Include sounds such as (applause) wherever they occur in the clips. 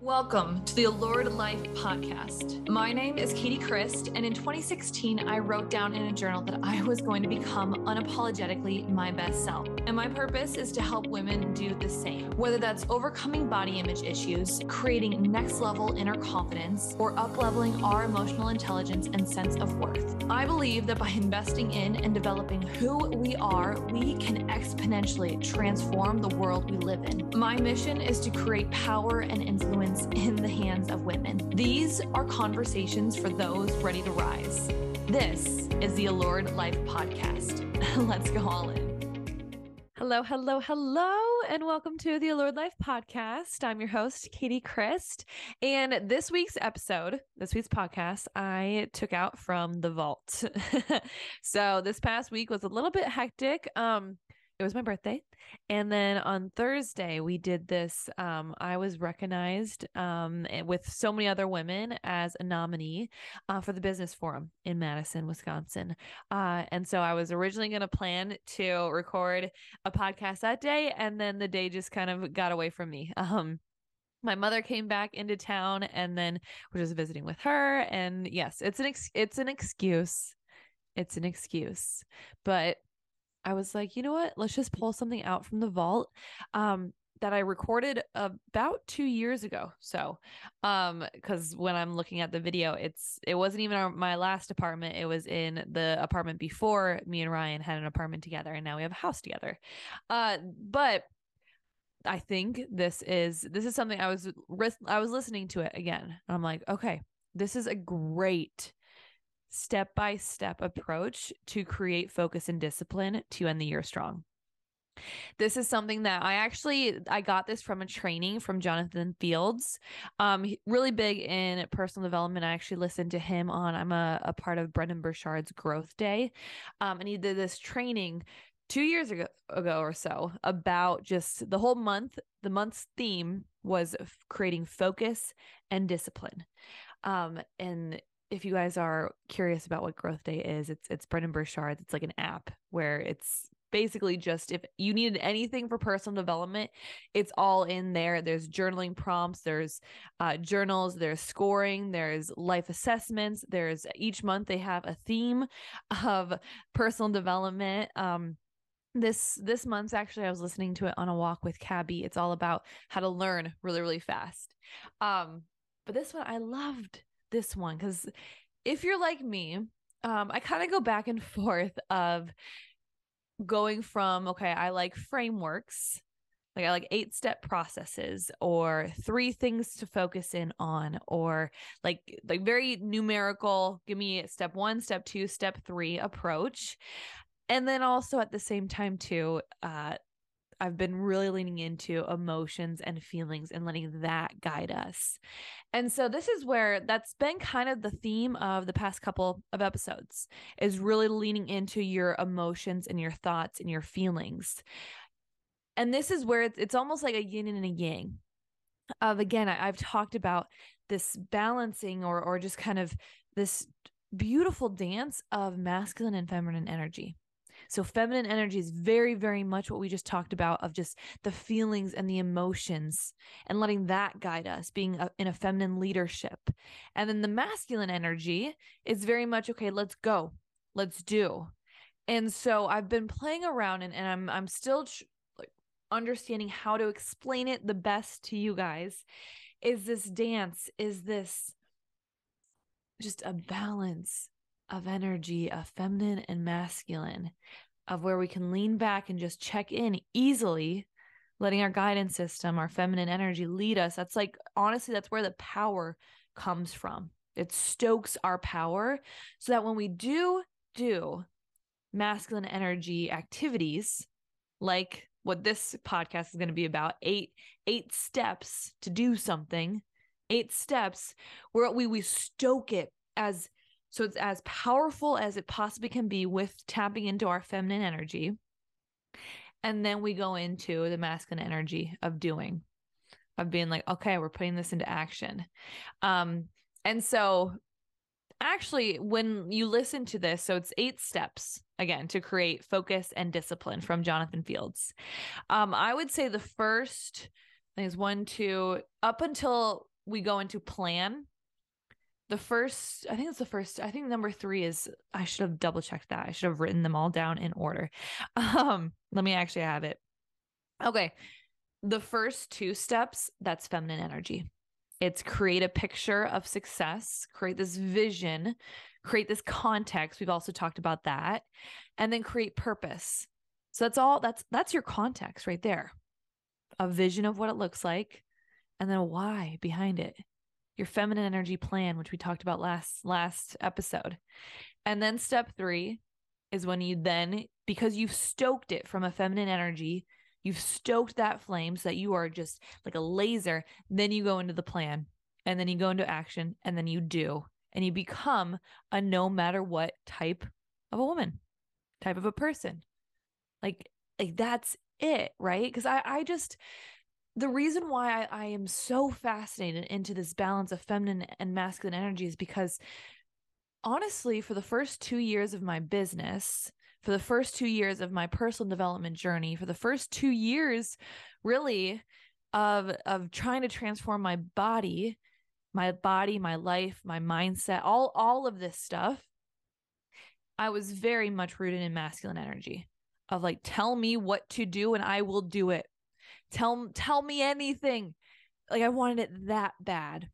Welcome to the Allured Life podcast. My name is Katie Christ, and in 2016, I wrote down in a journal that I was going to become unapologetically my best self. And my purpose is to help women do the same, whether that's overcoming body image issues, creating next level inner confidence, or upleveling our emotional intelligence and sense of worth. I believe that by investing in and developing who we are, we can exponentially transform the world we live in. My mission is to create power and influence in the hands of women. These are conversations for those ready to rise. This is the Allured Life Podcast. (laughs) Let's go all in. Hello, hello, hello, and welcome to the Allured Life podcast. I'm your host, Katie Christ. And this week's episode, this week's podcast, I took out from the vault. (laughs) so this past week was a little bit hectic. Um, it was my birthday and then on thursday we did this um, i was recognized um, eh, with so many other women as a nominee uh, for the business forum in madison wisconsin. Uh, and so i was originally going to plan to record a podcast that day and then the day just kind of got away from me. (laughs) Um, my mother came back into town and then we're just visiting with her and yes it's an ex- it's an excuse. It's an excuse. But I was like, you know what? Let's just pull something out from the vault. Um, that I recorded about two years ago. So, um, because when I'm looking at the video, it's it wasn't even our, my last apartment. It was in the apartment before me and Ryan had an apartment together, and now we have a house together. Uh, but I think this is this is something I was I was listening to it again, and I'm like, okay, this is a great step by step approach to create focus and discipline to end the year strong. This is something that I actually I got this from a training from Jonathan Fields. Um really big in personal development. I actually listened to him on I'm a, a part of Brendon Burchard's Growth Day. Um and he did this training two years ago, ago or so about just the whole month. The month's theme was creating focus and discipline. Um, and if you guys are curious about what Growth Day is, it's it's Brendon Burchard. It's like an app where it's basically just if you needed anything for personal development it's all in there. There's journaling prompts there's uh, journals there's scoring there's life assessments there's each month they have a theme (laughs) of personal development. Um, this this month's actually i was listening to it on a walk with cabby. It's all about how to learn really really fast. Um but this one i loved this one because if you're like me, um, I kind of go back and (laughs) forth of going from okay, I like frameworks, like I like eight step processes or three things to focus in on, or like like very numerical, give me step one, step two, step three approach. And then also at the same time too, uh, I've been really leaning into emotions and feelings and letting that guide us. And so this is where that's been kind of the theme of the past couple of episodes is really leaning into your emotions and your thoughts and your feelings. And this is where it's, it's almost like a yin and a yang of again I, I've talked about this balancing or or just kind of this beautiful dance of masculine and feminine energy so, feminine energy is very, very much what we just talked about of just the feelings and the emotions and letting that guide us, being a, in a feminine leadership. And then the masculine energy is very much okay, let's go, let's do. And so I've been playing around and, and I'm I'm still tr- like understanding how to explain it the best to you guys. Is this dance? Is this just a balance of energy of feminine and masculine, of where we can lean back and just check in easily, letting our guidance system, our feminine energy lead us. That's like, honestly, that's where the power comes from. It stokes our power so that when we do do masculine energy activities, like what this podcast is going to be about eight eight steps to do something eight steps where we we stoke it as so it's as powerful as it possibly can be with tapping into our feminine energy. And then we go into the masculine energy of doing, of being like, okay, we're putting this into action. Um, and so actually, when you listen to this, so it's eight steps again to create focus and discipline from Jonathan Fields. Um, I would say the first think it's one, two, up until we go into plan. The first, I think it's the first, I think number three is, I should have double checked that. I should have written them all down in order. (laughs) Um, let me actually have it. Okay. The first two steps, that's feminine energy. It's create a picture of success, create this vision, create this context. We've also talked about that. And then create purpose. So that's all that's that's your context right there. A vision of what it looks like and then a why behind it. Your feminine energy plan, which we talked about last last episode. And then step 3 is when you then because you've stoked it from a feminine energy, you've stoked that flame so that you are just like a laser, then you go into the plan and then you go into action and then you do and you become a no matter what type of a woman, type of a person. Like like that's it, right? Because I I just the reason why I, I am so fascinated into this balance of feminine and masculine energy is because honestly, for the first two years of my business, for the first two years of my personal development journey, for the first two years, really, of of trying to transform my body, my body, my life, my mindset, all all of this stuff, I was very much rooted in masculine energy of like tell me what to do and I will do it. Tell tell me anything. Like I wanted it that bad.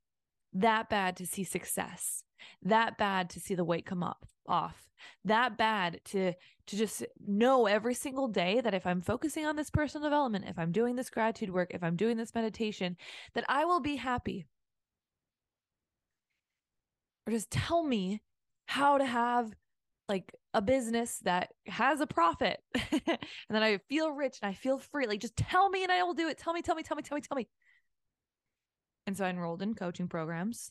That bad to see success. That bad to see the weight come up off. That bad to to just know every single day that if I'm focusing on this personal development, if I'm doing this gratitude work, if I'm doing this meditation, that I will be happy. Or just tell me how to have like a business that has a profit (laughs) and then I feel rich and I feel free. Like, just tell me and I will do it. Tell me, tell me, tell me, tell me, tell me. And so I enrolled in coaching programs.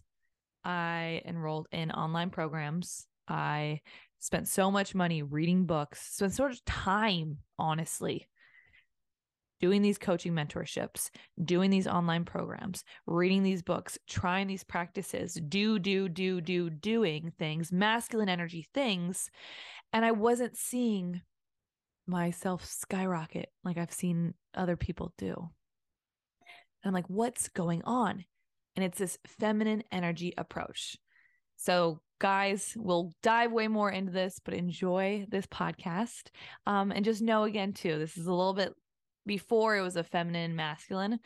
I enrolled in online programs. I spent so much money reading books, spent so much time, honestly, doing these coaching mentorships, doing these online programs, reading these books, trying these practices, do, do, do, do, doing things, masculine energy things. And I wasn't seeing myself skyrocket like I've seen other people do. And I'm like, what's going on? And it's this feminine energy approach. So, guys, we'll dive way more into this, but enjoy this podcast. Um, and just know again, too, this is a little bit before it was a feminine masculine.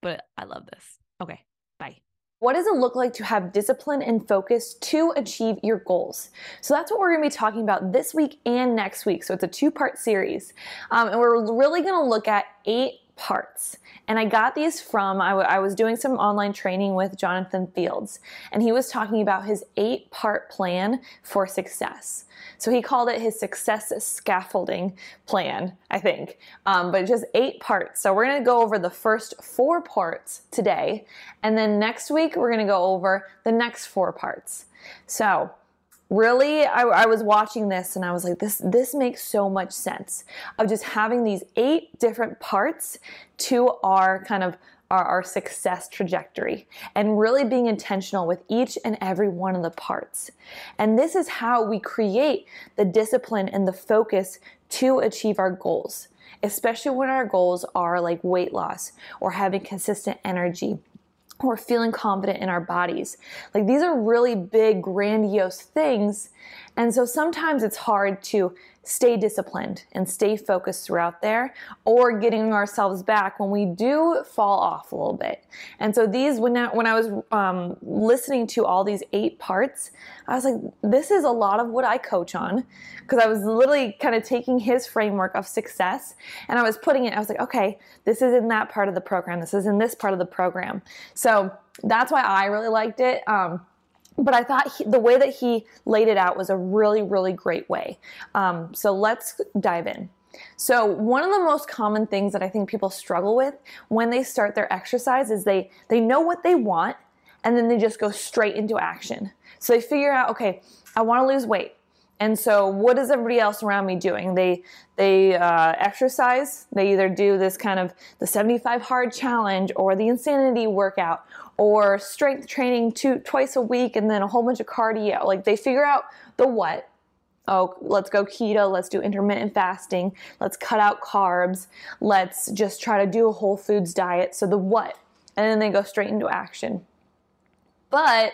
But I love this. Okay, bye. What does it look like to have discipline and focus to achieve your goals? So that's what we're to be talking about this week and next week. So it's a two part series. Um, and we're really to look at eight parts. And I got these from, I, w- I was doing some online training with Jonathan Fields, and he was talking about his eight part plan for success. So he called it his success scaffolding plan, I think, um, but just eight parts. So we're to go over the first four parts today, and then next week we're to go over the next four parts. So really I, I, was watching this and i was like this this makes so much sense of just having these eight different parts to our kind of our, our success trajectory and really being intentional with each and every one of the parts. And this is how we create the discipline and the focus to achieve our goals especially when our goals are like weight loss or having consistent energy or feeling confident in our bodies. Like these are really big, grandiose things. And so sometimes it's hard to stay disciplined and stay focused throughout there or getting ourselves back when we do fall off a little bit. And so these, when I, when I was um, listening to all these eight parts, I was like, this is a lot of what I coach on because I was literally kind of taking his framework of success and I was putting it, I was like, okay, this is in that part of the program. This is in this part of the program. So that's why I really liked it. Um, but I thought he, the way that he laid it out was a really, really great way. Um, so let's dive in. So, one of the most common things that I think people struggle with when they start their exercise is they they know what they want and then they just go straight into action. So they figure out, okay, I want to lose weight. And so, what is everybody else around me doing? They they uh, exercise. They either do this kind of the 75 hard challenge or the insanity workout, or strength training two twice a week and then a whole bunch of cardio. Like they figure out the what oh, let's go keto, let's do intermittent fasting, let's cut out carbs, let's just try to do a whole foods diet. So the what? And then they go straight into action. But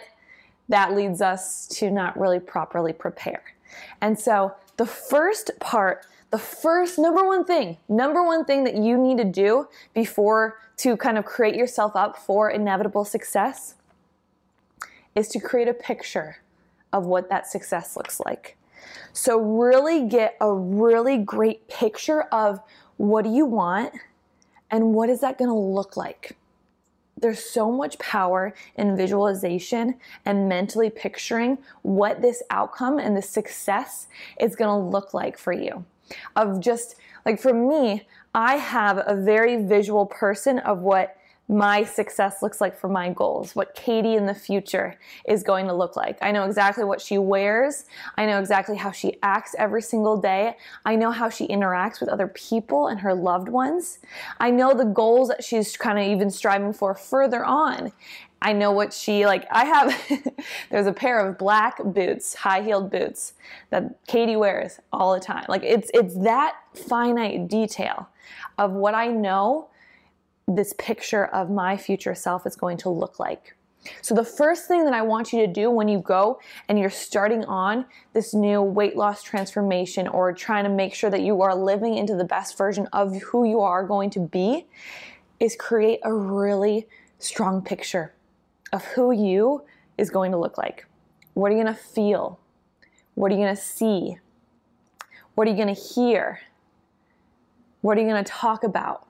that leads us to not really properly prepare. And so the first part, the first number one thing, number one thing that you need to do before to kind of create yourself up for inevitable success is to create a picture of what that success looks like. So really get a really great picture of what do you want and what is that going to look like? There's so much power in visualization and mentally picturing what this outcome and the success is going to look like for you. Of just like for me, I have a very visual person of what my success looks like for my goals, what Katie in the future is going to look like. I know exactly what she wears. I know exactly how she acts every single day. I know how she interacts with other people and her loved ones. I know the goals that she's kind of even striving for further on. I know what she like. I have (laughs) there's a pair of black boots, high-heeled boots that Katie wears all the time. Like it's it's that finite detail of what I know this picture of my future self is going to look like. So, the first thing that I want you to do when you go and you're starting on this new weight loss transformation or trying to make sure that you are living into the best version of who you are going to be is create a really strong picture of who you is going to look like. What are you going to feel? What are you going to see? What are you going to hear? What are you going to talk about?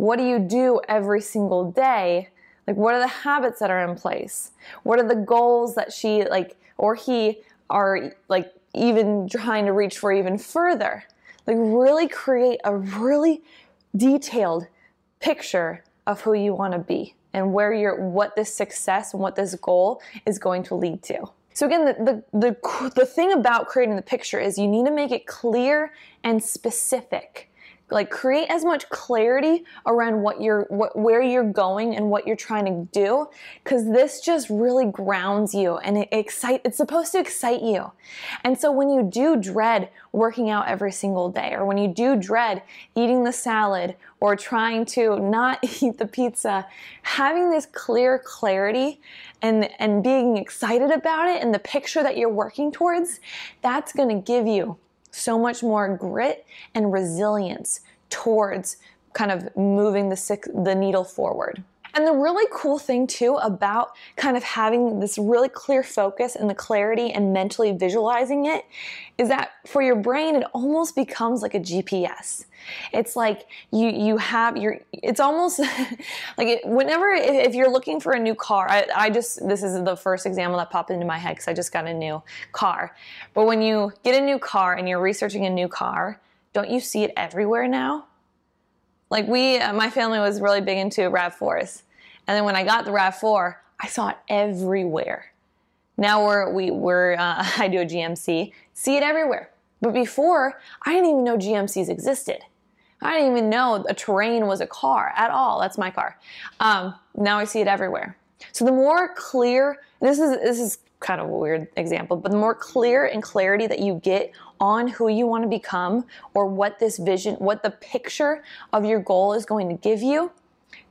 What do you do every single day? Like, what are the habits that are in place? What are the goals that she, like, or he are, like, even trying to reach for even further? Like, really create a really detailed picture of who you want to be and where you're, what this success and what this goal is going to lead to. So again, the, the, the, the thing about creating the picture is you need to make it clear and specific like create as much clarity around what you're what where you're going and what you're trying to do because this just really grounds you and it excite it's supposed to excite you. And so when you do dread working out every single day or when you do dread eating the salad or trying to not (laughs) eat the pizza having this clear clarity and and being excited about it and the picture that you're working towards that's going to give you so much more grit and resilience towards kind of moving the, the needle forward. And the really cool thing too about kind of having this really clear focus and the clarity and mentally visualizing it is that for your brain it almost becomes like a GPS. It's like you you have your it's almost (laughs) like it, whenever if you're looking for a new car I, I just this is the first example that popped into my head because I just got a new car. But when you get a new car and you're researching a new car, don't you see it everywhere now? Like we, uh, my family was really big into RAV4s. And then when I got the RAV4, I saw it everywhere. Now we're, we, we're, uh, (laughs) I do a GMC, see it everywhere. But before, I didn't even know GMCs existed. I didn't even know a terrain was a car at all. That's my car. Um, now I see it everywhere. So the more clear, this is this is kind of a weird example, but the more clear and clarity that you get on who you want to become or what this vision, what the picture of your goal is going to give you,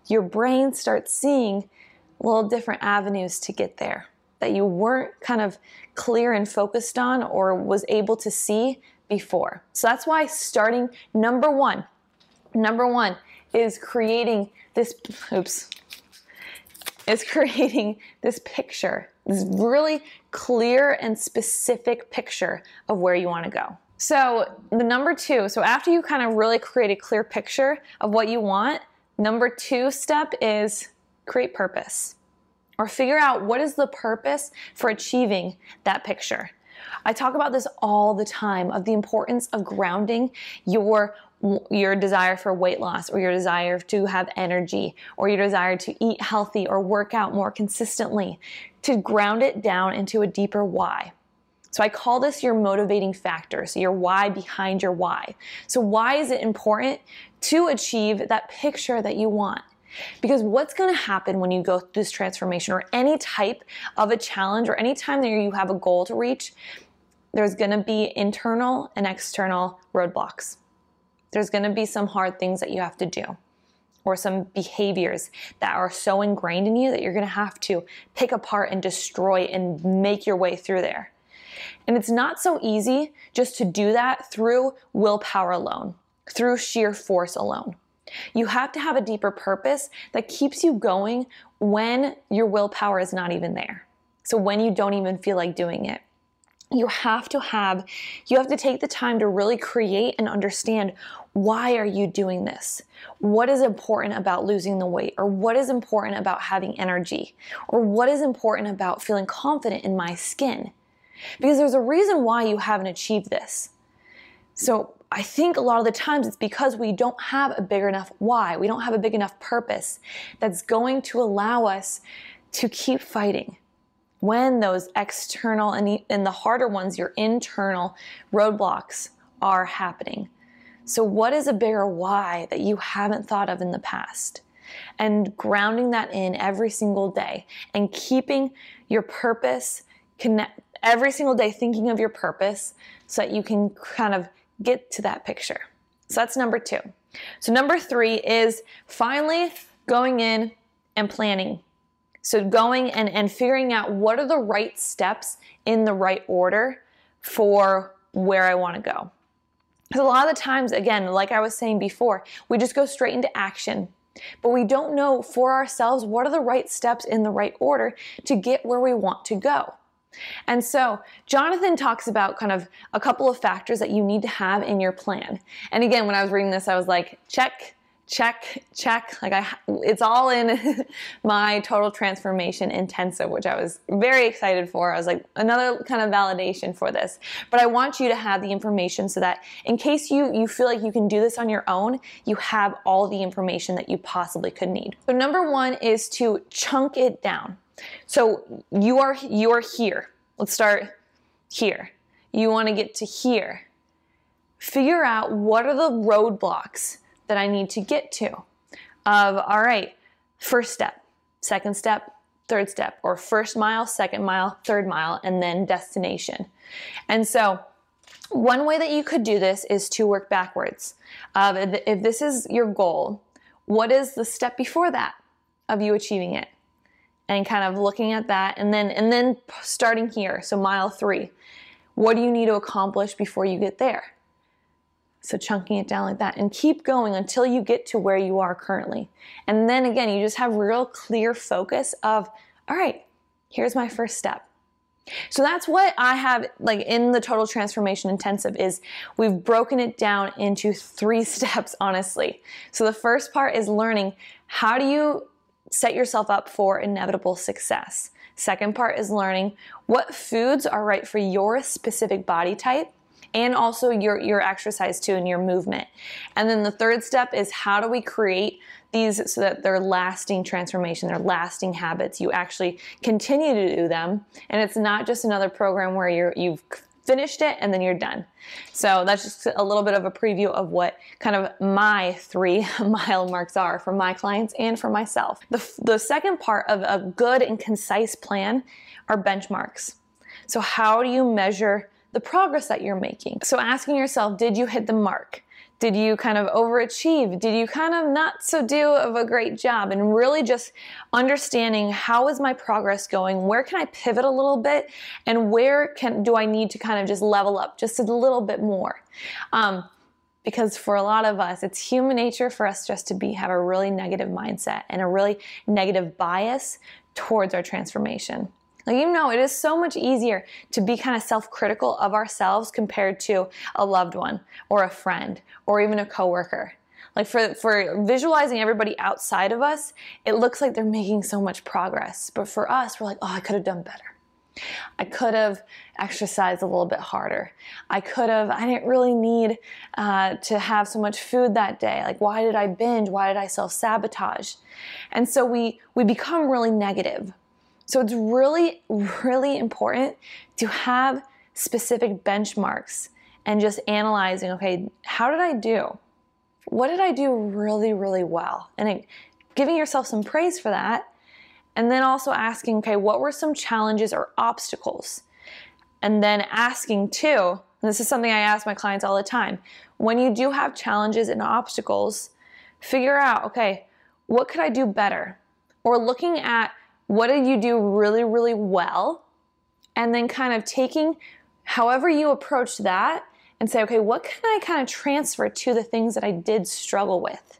your brain starts seeing little different avenues to get there that you weren't kind of clear and focused on or was able to see before. So that's why starting number one, number one is creating this, oops, is creating this picture this really clear and specific picture of where you want to go. So, the number two, so after you kind of really create a clear picture of what you want, number two step is create purpose or figure out what is the purpose for achieving that picture. I talk about this all the time of the importance of grounding your your desire for weight loss or your desire to have energy or your desire to eat healthy or work out more consistently to ground it down into a deeper why. So I call this your motivating factor, so your why behind your why. So why is it important to achieve that picture that you want? Because what's going to happen when you go through this transformation or any type of a challenge or any time that you have a goal to reach, there's going to be internal and external roadblocks. There's going to be some hard things that you have to do or some behaviors that are so ingrained in you that you're to have to pick apart and destroy and make your way through there. And it's not so easy just to do that through willpower alone, through sheer force alone. You have to have a deeper purpose that keeps you going when your willpower is not even there. So when you don't even feel like doing it. You have to have you have to take the time to really create and understand why are you doing this? What is important about losing the weight or what is important about having energy or what is important about feeling confident in my skin? Because there's a reason why you haven't achieved this. So I think a lot of the times it's because we don't have a big enough why. We don't have a big enough purpose that's going to allow us to keep fighting. When those external and, the harder ones, your internal roadblocks are happening. So, what is a bigger why that you haven't thought of in the past? And grounding that in every single day and keeping your purpose connect every single day, thinking of your purpose so that you can kind of get to that picture. So that's number two. So, number three is finally going in and planning. So, going and, and figuring out what are the right steps in the right order for where I want to go. Because a lot of the times, again, like I was saying before, we just go straight into action, but we don't know for ourselves what are the right steps in the right order to get where we want to go. And so Jonathan talks about kind of a couple of factors that you need to have in your plan. And again, when I was reading this, I was like, check, check, check. Like I, it's all in (laughs) my total transformation intensive, which I was very excited for. I was like, another kind of validation for this. But I want you to have the information so that in case you, you feel like you can do this on your own, you have all the information that you possibly could need. So number one is to chunk it down. So you are you are here. Let's start here. You want to get to here. Figure out what are the roadblocks that I need to get to. Of all right, first step, second step, third step, or first mile, second mile, third mile, and then destination. And so one way that you could do this is to work backwards. Uh, if this is your goal, what is the step before that of you achieving it? and kind of looking at that and then and then starting here so mile 3 what do you need to accomplish before you get there so chunking it down like that and keep going until you get to where you are currently and then again you just have real clear focus of all right here's my first step so that's what I have like in the total transformation intensive is we've broken it down into three (laughs) steps honestly. So the first part is learning how do you set yourself up for inevitable success. Second part is learning what foods are right for your specific body type and also your, your exercise too and your movement. And then the third step is how do we create these so that they're lasting transformation, they're lasting habits. You actually continue to do them. And it's not just another program where you're, you've finished it and then you're done. So that's just a little bit of a preview of what kind of my three (laughs) mile marks are for my clients and for myself. The, the second part of a good and concise plan are benchmarks. So, how do you measure the progress that you're making? So, asking yourself, did you hit the mark? Did you kind of overachieve? Did you kind of not so do of a great job? And really just understanding how is my progress going? Where can I pivot a little bit? And where can do I need to kind of just level up just a little bit more? Um, because for a lot of us, it's human nature for us just to be have a really negative mindset and a really negative bias towards our transformation. Like, you know, it is so much easier to be kind of self critical of ourselves compared to a loved one or a friend or even a coworker. Like, for, for visualizing everybody outside of us, it looks like they're making so much progress. But for us, we're like, oh, I could have done better. I could have exercised a little bit harder. I could have, I didn't really need uh, to have so much food that day. Like, why did I binge? Why did I self sabotage? And so we, we become really negative so it's really, really important to have specific benchmarks and just analyzing okay, how did I do? What did I do really, really well? And giving yourself some praise for that. And then also asking, okay, what were some challenges or obstacles? And then asking too, and this is something I ask my clients all the time when you do have challenges and obstacles, figure out, okay, what could I do better? Or looking at what did you do really, really well? And then kind of taking however you approach that and say, okay, what can I kind of transfer to the things that I did struggle with?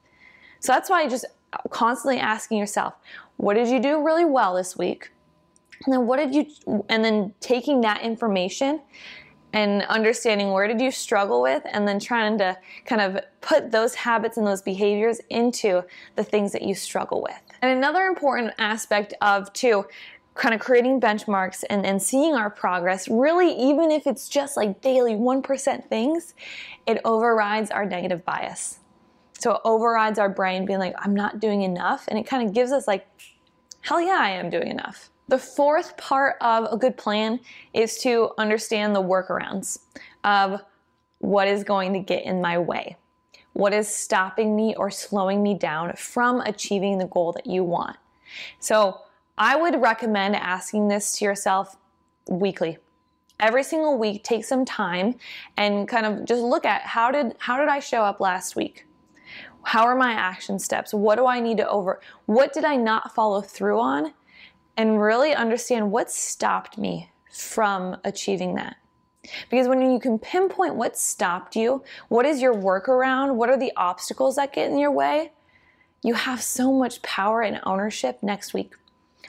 So that's why just constantly asking yourself, what did you do really well this week? And then what did you, and then taking that information and understanding where did you struggle with and then trying to kind of put those habits and those behaviors into the things that you struggle with. And another important aspect of too kind of creating benchmarks and, and seeing our progress, really, even if it's just like daily 1% things, it overrides our negative bias. So it overrides our brain being like, I'm not doing enough. And it kind of gives us like, hell yeah, I am doing enough. The fourth part of a good plan is to understand the workarounds of what is going to get in my way. What is stopping me or slowing me down from achieving the goal that you want? So, I would recommend asking this to yourself weekly. Every single week, take some time and kind of just look at how did how did I show up last week? How are my action steps? What do I need to over what did I not follow through on? And really understand what stopped me from achieving that. Because when you can pinpoint what stopped you, what is your workaround, what are the obstacles that get in your way, you have so much power and ownership next week.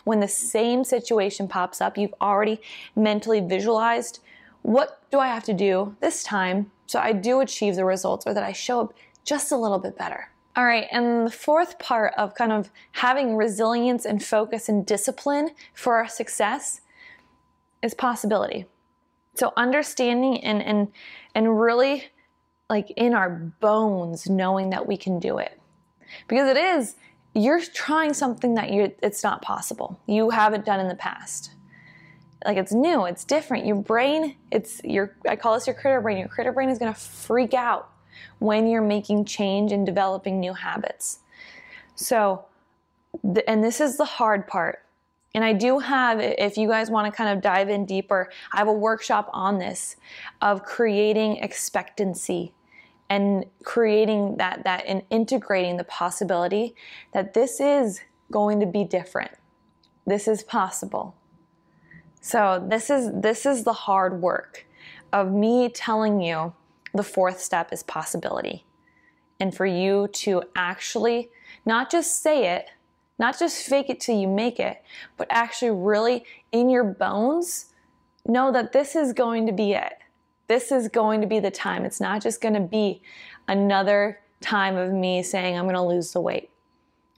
When the same situation pops up, you've already mentally visualized what do I have to do this time so I do achieve the results or that I show up just a little bit better. All right, and the fourth part of kind of having resilience and focus and discipline for our success is possibility. So understanding and and and really like in our bones knowing that we can do it. Because it is you're trying something that you it's not possible. You haven't done in the past. Like it's new, it's different. Your brain, it's your I call this your critter brain. Your critter brain is going to freak out when you're making change and developing new habits. So and this is the hard part. And I do have, if you guys want to kind of dive in deeper, I have a workshop on this of creating expectancy and creating that that and integrating the possibility that this is going to be different. This is possible. So this is this is the hard work of me telling you the fourth step is possibility. And for you to actually not just say it, not just fake it till you make it, but actually really in your bones know that this is going to be it. This is going to be the time. It's not just going to be another time of me saying, I'm going to lose the weight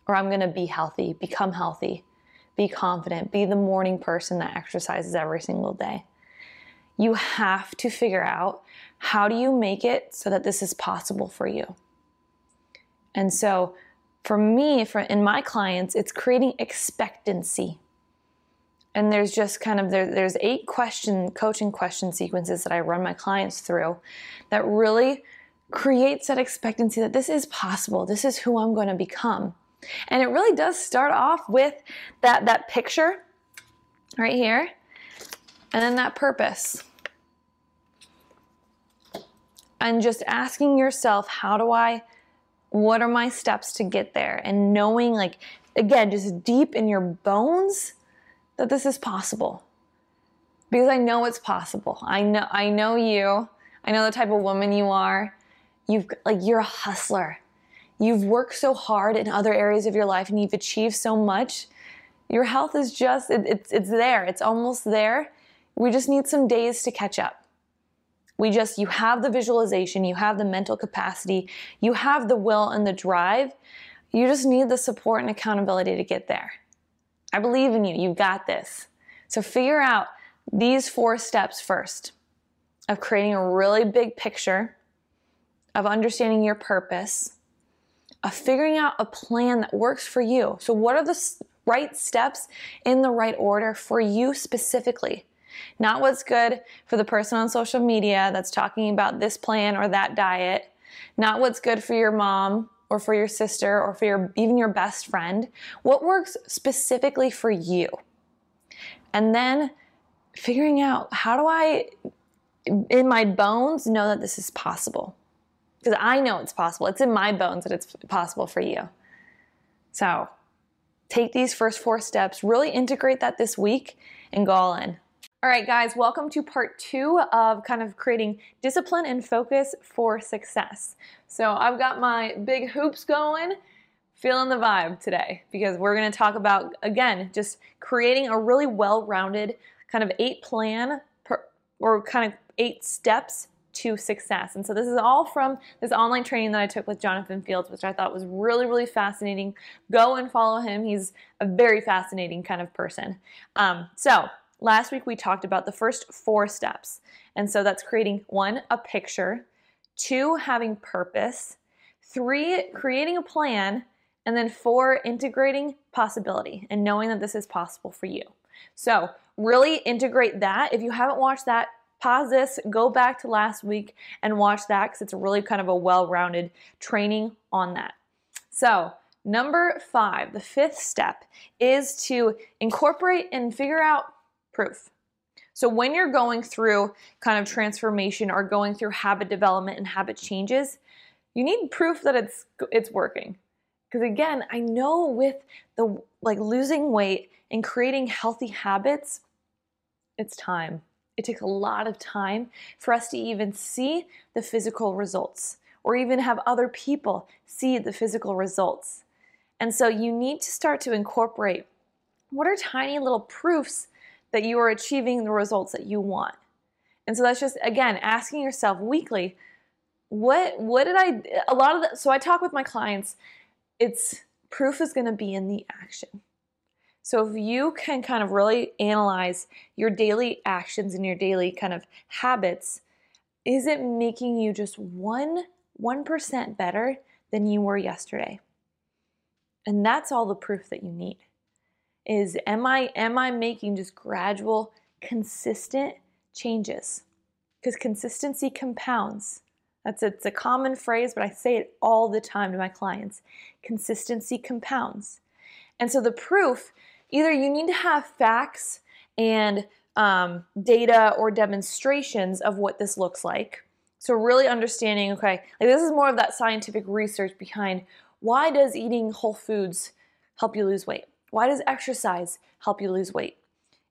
or I'm going to be healthy, become healthy, be confident, be the morning person that exercises every single day. You have to figure out how do you make it so that this is possible for you. And so, for me, for in my clients, it's creating expectancy. And there's just kind of there, there's eight question coaching question sequences that i run my clients through that really creates that expectancy that this is possible. This is who i'm going to become. And it really does start off with that that picture right here and then that purpose. And just asking yourself how do i what are my steps to get there and knowing like again just deep in your bones that this is possible. Because I know it's possible. I know I know you. I know the type of woman you are. You've like you're a hustler. You've worked so hard in other areas of your life and you've achieved so much. Your health is just it, it's it's there. It's almost there. We just need some days to catch up. We just you have the visualization, you have the mental capacity, you have the will and the drive. You just need the support and accountability to get there. I believe in you. You got this. So figure out these four steps first of creating a really big picture, of understanding your purpose, of figuring out a plan that works for you. So, what are the right steps in the right order for you specifically? Not what's good for the person on social media that's talking about this plan or that diet, not what's good for your mom or for your sister or for your even your best friend what works specifically for you and then figuring out how do I, in my bones, know that this is possible? Because I know it's possible. It's in my bones that it's possible for you. So take these first four steps, really integrate that this week, and go all in. All right, guys, welcome to part two of kind of creating discipline and focus for success. So I've got my big hoops going, feeling the vibe today because we're going to talk about, again, just creating a really well rounded kind of eight plan per, or kind of eight steps to success. And so this is all from this online training that I took with Jonathan Fields, which I thought was really, really fascinating. Go and follow him. He's a very fascinating kind of person. Um, so Last week we talked about the first four steps. And so that's creating one, a picture, two, having purpose, three, creating a plan, and then four, integrating possibility and knowing that this is possible for you. So, really integrate that. If you haven't watched that, pause this, go back to last week and watch that because it's really kind of a well rounded training on that. So, number five, the fifth step is to incorporate and figure out proof. So when you're going through kind of transformation or going through habit development and habit changes, you need proof that it's it's working. Because again, I know with the like losing weight and creating healthy habits, it's time. It takes a lot of time for us to even see the physical results or even have other people see the physical results. And so you need to start to incorporate what are tiny little proofs that you are achieving the results that you want. And so that's just again asking yourself weekly, what what did I a lot of the, so I talk with my clients, it's proof is going to be in the action. So if you can kind of really analyze your daily actions and your daily kind of habits, is it making you just 1 1% better than you were yesterday? And that's all the proof that you need is am I am I making just gradual consistent changes? Because consistency compounds. That's it's a common phrase, but I say it all the time to my clients. Consistency compounds. And so the proof, either you need to have facts and um, data or demonstrations of what this looks like. So really understanding, okay, like this is more of that scientific research behind why does eating whole foods help you lose weight? Why does exercise help you lose weight?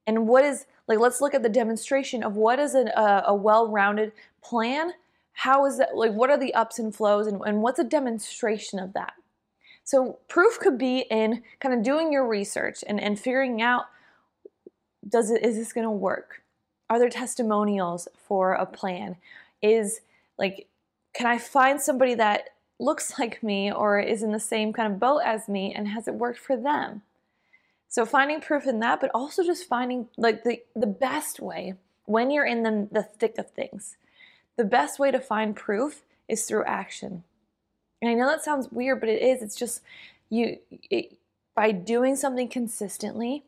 And what is, like, let's look at the demonstration of what is an, a, a well rounded plan. How is that, like, what are the ups and flows, and, and what's a demonstration of that? So, proof could be in kind of doing your research and, and figuring out does it, is this going to work? Are there testimonials for a plan? Is like, can I find somebody that looks (laughs) like me or is in the same kind of boat as me and has it worked for them? So finding proof in that, but also just finding like the, the best way when you're in the, the thick of things. The best way to find proof is through action. And I know that sounds weird, but it is. It's just you it, by doing something consistently,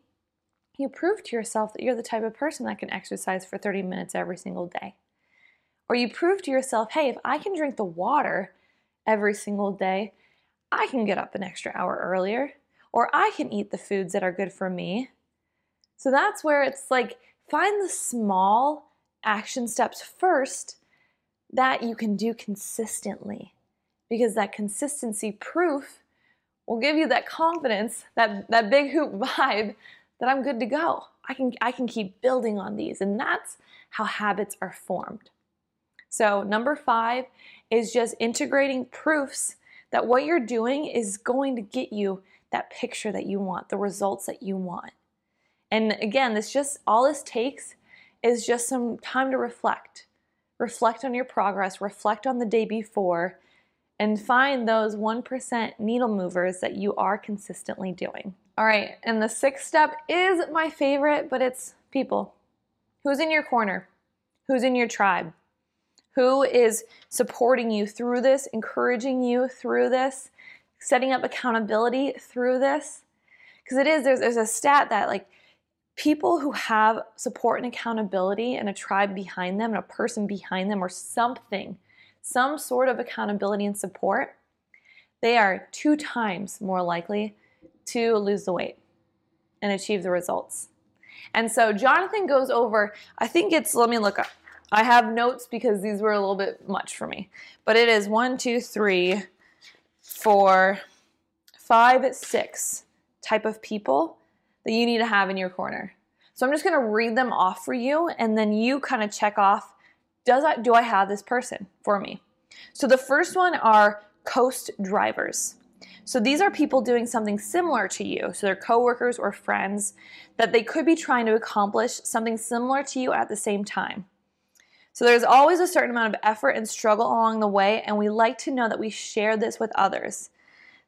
you prove to yourself that you're the type of person that can exercise for 30 minutes every single day. Or you prove to yourself, hey, if I can drink the water every single day, I can get up an extra hour earlier or I can eat the foods that are good for me. So that's where it's like find the small action steps first that you can do consistently because that consistency proof will give you that confidence, that that big hoop (laughs) vibe that I'm good to go. I can I can keep building on these and that's how habits are formed. So, number 5 is just integrating proofs that what you're doing is going to get you that picture that you want, the results that you want. And again, this just all this takes is just some time to reflect. Reflect on your progress, reflect on the day before, and find those 1% needle movers that you are consistently doing. All right, and the sixth step is my favorite, but it's people. Who's in your corner? Who's in your tribe? Who is supporting you through this, encouraging you through this? Setting up accountability through this because it is there's, there's a stat that like people who have support and accountability and a tribe behind them and a person behind them or something some sort of accountability and support they are two times more likely to lose the weight and achieve the results And so Jonathan goes over, I think it's, let me look up. I have notes because these were a little bit much for me. But it is one, two, three, four, five, six type of people that you need to have in your corner. So I'm just going to read them off for you and then you kind of check off does I do I have this person for me? So the first one are coast drivers. So these are people doing something similar to you. So they're coworkers or friends that they could be trying to accomplish something similar to you at the same time. So there's always a certain amount of effort and struggle along the way and we like to know that we share this with others.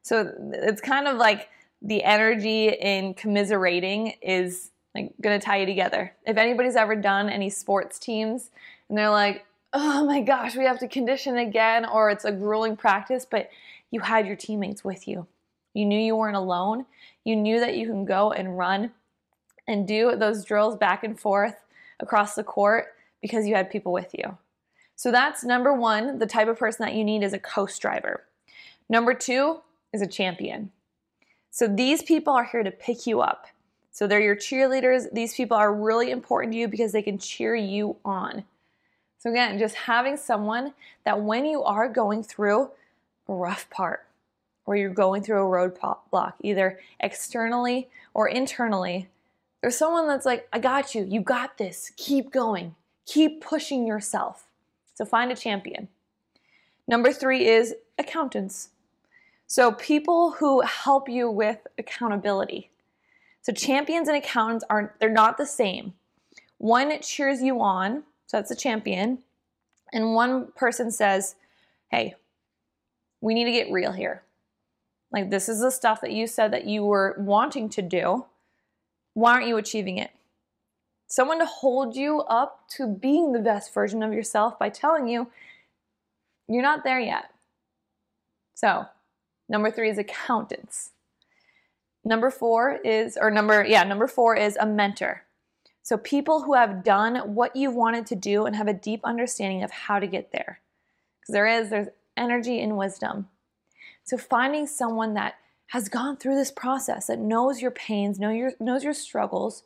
So it's kind of like the energy in commiserating is like to tie you together. If anybody's ever done any sports teams and they're like, "Oh my gosh, we have to condition again," or it's a grueling practice, but you had your teammates with you. You knew you weren't alone. You knew that you can go and run and do those drills back and forth across the court because you had people with you. So that's number 1, the type of person that you need is a co-striver. Number 2, is a champion. So these people are here to pick you up. So they're your cheerleaders. These people are really important to you because they can cheer you on. So again, just having someone that when you are going through a rough part or you're going through a roadblock, either externally or internally, there's someone that's like, I got you. You got this. Keep going. Keep pushing yourself. So find a champion. Number three is accountants. So, people who help you with accountability. So, champions and accountants are they're not the same. One cheers you on, so that's a champion, and one person says, "Hey, we need to get real here. Like this is the stuff that you said that you were wanting to do. Why aren't you achieving it?" Someone to hold you up to being the best version of yourself by telling you you're not there yet. So, Number three is accountants. Number four is, or number, yeah, number four is a mentor. So people who have done what you wanted to do and have a deep understanding of how to get there. Because there is, there's energy and wisdom. So finding someone that has gone through this process, that knows your pains, know your, knows your struggles,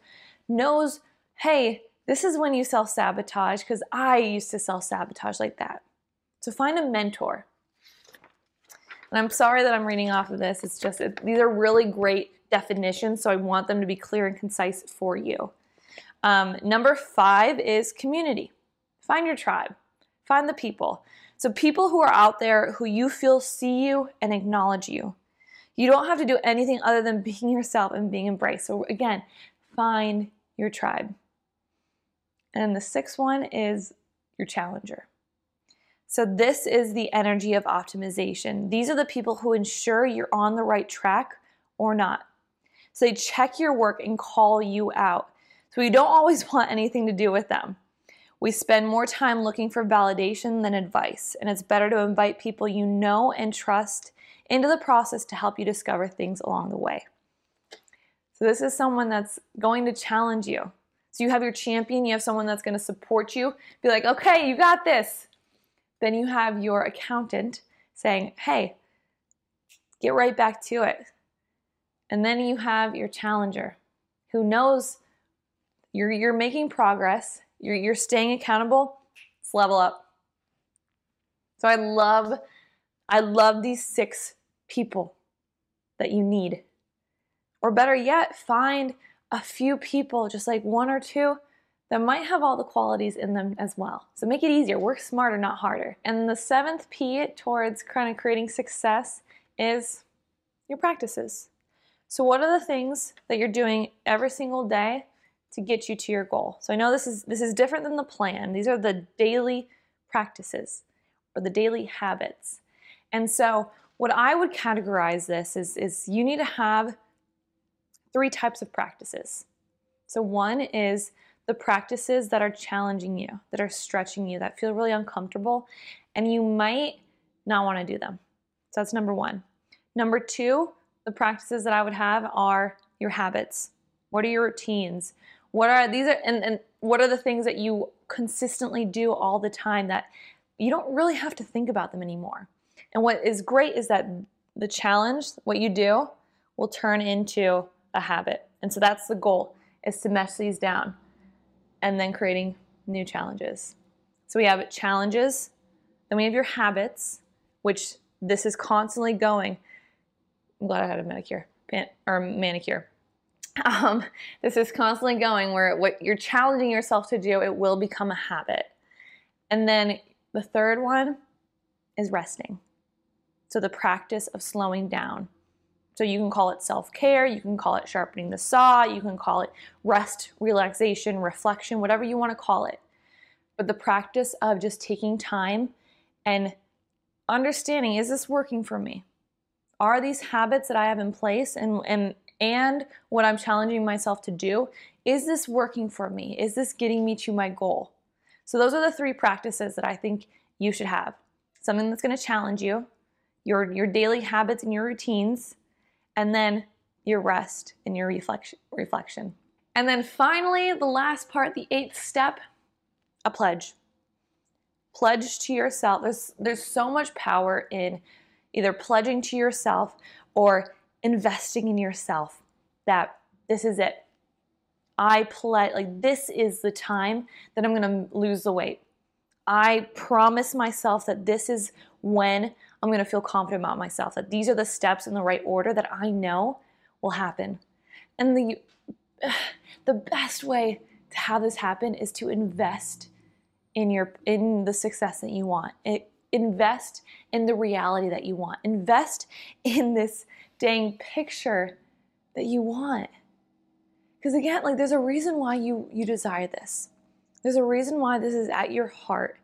knows, hey, this is when you self sabotage, because I used to self sabotage like that. So find a mentor. And I'm sorry that I'm reading off of this. It's just, it, these are really great definitions, so I want them to be clear and concise for you. Um, number five is community. Find your tribe, find the people. So, people who are out there who you feel see you and acknowledge you. You don't have to do anything other than (laughs) being yourself and being embraced. So, again, find your tribe. And the sixth one is your challenger. So, this is the energy of optimization. These are the people who ensure you're on the right track or not. So, they check your work and call you out. So, we don't always (laughs) want anything to do with them. We spend more time looking for validation than advice, and it's better to invite people you know and trust into the process to help you discover things along the way. So, this is someone that's going to challenge you. So, you have your champion, you have someone that's going to support you, be like, okay, you got this. Then you have your accountant saying, hey, get right back to it. And then you have your challenger who knows you're, you're making progress, you're, you're staying accountable, let's level up. So I love, I love these six people that you need. Or better yet, find a few people, just like one or two, that might have all the qualities in them as well. So make it easier, work smarter, not harder. And the seventh P towards kind of creating success is your practices. So what are the things that you're doing every single day to get you to your goal? So I know this is this is different than the plan. These are the daily practices or the daily habits. And so what I would categorize this is, is you need to have three types of practices. So one is the practices that are challenging you, that are stretching you, that feel really uncomfortable, and you might not want to do them. So that's number one. Number two, the practices that I would have are your habits. What are your routines? What are these are and, and what are the things that you consistently do all the time that you don't really have to think about them anymore? And what is great is that the challenge, what you do, will turn into a habit. And so that's the goal is to mesh these down and then creating new challenges. So we have challenges, then we have your habits, which this is constantly going. I'm glad I had a manicure or manicure. Um, this is constantly going where what you're challenging yourself to do, it will become a habit. And then the third one is resting. So the practice of slowing down. So you can call it self care, you can call it sharpening the saw, you can call it rest, relaxation, reflection, whatever you want to call it. But the practice of just taking time and understanding is this working for me? Are these habits that I have in place and, and, and what I'm challenging myself to do, is this working for me? Is this getting me to my goal? So, those are the three practices that I think you should have something that's going to challenge you, your, your daily habits and your routines, and then your rest and your reflection. reflection. And then finally, the last part, the eighth step, a pledge. Pledge to yourself. There's, there's so much power in either pledging to yourself or investing in yourself that this is it. I pledge, like, this is the time that I'm going to lose the weight. I promise myself that this is when I'm going to feel confident about myself, that these are the steps in the right order that I know will happen. And the, (sighs) the best way to have this happen is to invest in your in the success that you want. It, invest in the reality that you want. Invest in this dang picture that you want. Because again, like there's a reason why you you desire this. There's a reason why this is at your heart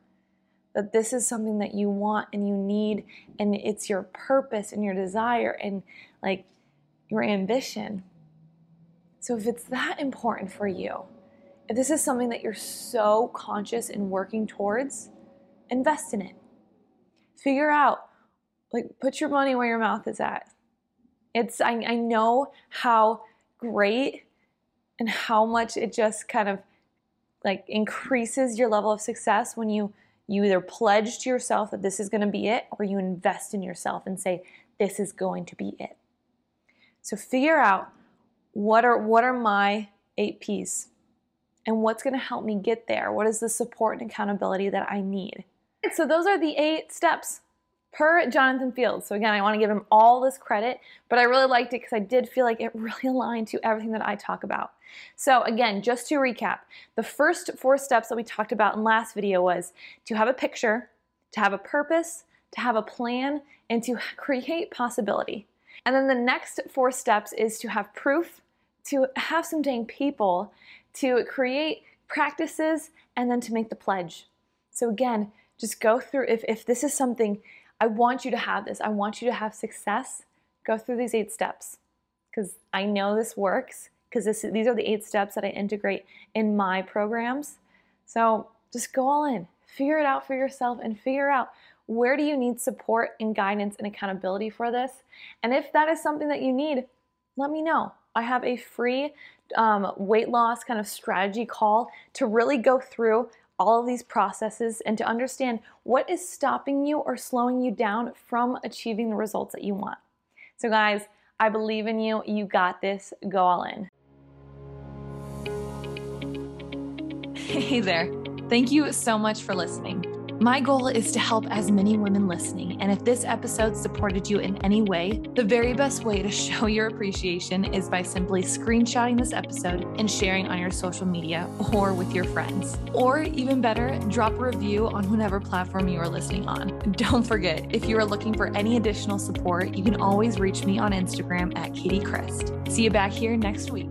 that this is something that you want and you need and it's your purpose and your desire and like your ambition. So if it's that important for you, if this is something that you're so conscious and working towards, invest in it. Figure out, like, put your money where your mouth is at. It's, I, I know how great and how much it just kind of like increases your level of success when you you either pledge to yourself that this is going to be it, or you invest in yourself and say, this is going to be it. So figure out what are what are my eight P's and what's going to help me get there? What is the support and accountability that I need? So those are the eight steps per Jonathan Fields. So again, I want to give him all this credit, but I really liked it because I did feel like it (laughs) really aligned to everything that I talk about. So again, just to recap, the first four steps that we talked about in last video was to have a picture, to have a purpose, to have a plan, and to (laughs) create possibility. And then the next four steps is to have proof, to have some dang people, to create practices, and then to make the pledge. So again, just go through if, if this is something I want you to have this. I want you to have success. Go through these eight steps because I know this works because these are the eight steps that I integrate in my programs. So just go all in, figure it out for yourself, and figure out where do you need support and guidance and accountability for this. And if that is something that you need, let me know. I have a free um, weight loss kind of strategy call to really go through all of these processes and to understand what is stopping you or slowing you down from achieving the results that you want. So, guys, I believe in you. You got this. Go all in. Hey there. Thank you so much for listening. My goal is to help as many women listening, and if this episode supported you in any way, the very best way to (laughs) show your appreciation is by simply screenshotting this episode and sharing on your social media or with your friends. Or even better, drop a review on whatever platform you are listening on. (laughs) Don't forget, if you are looking for any additional support, you can always reach me on Instagram at Katie Christ. See you back here next week.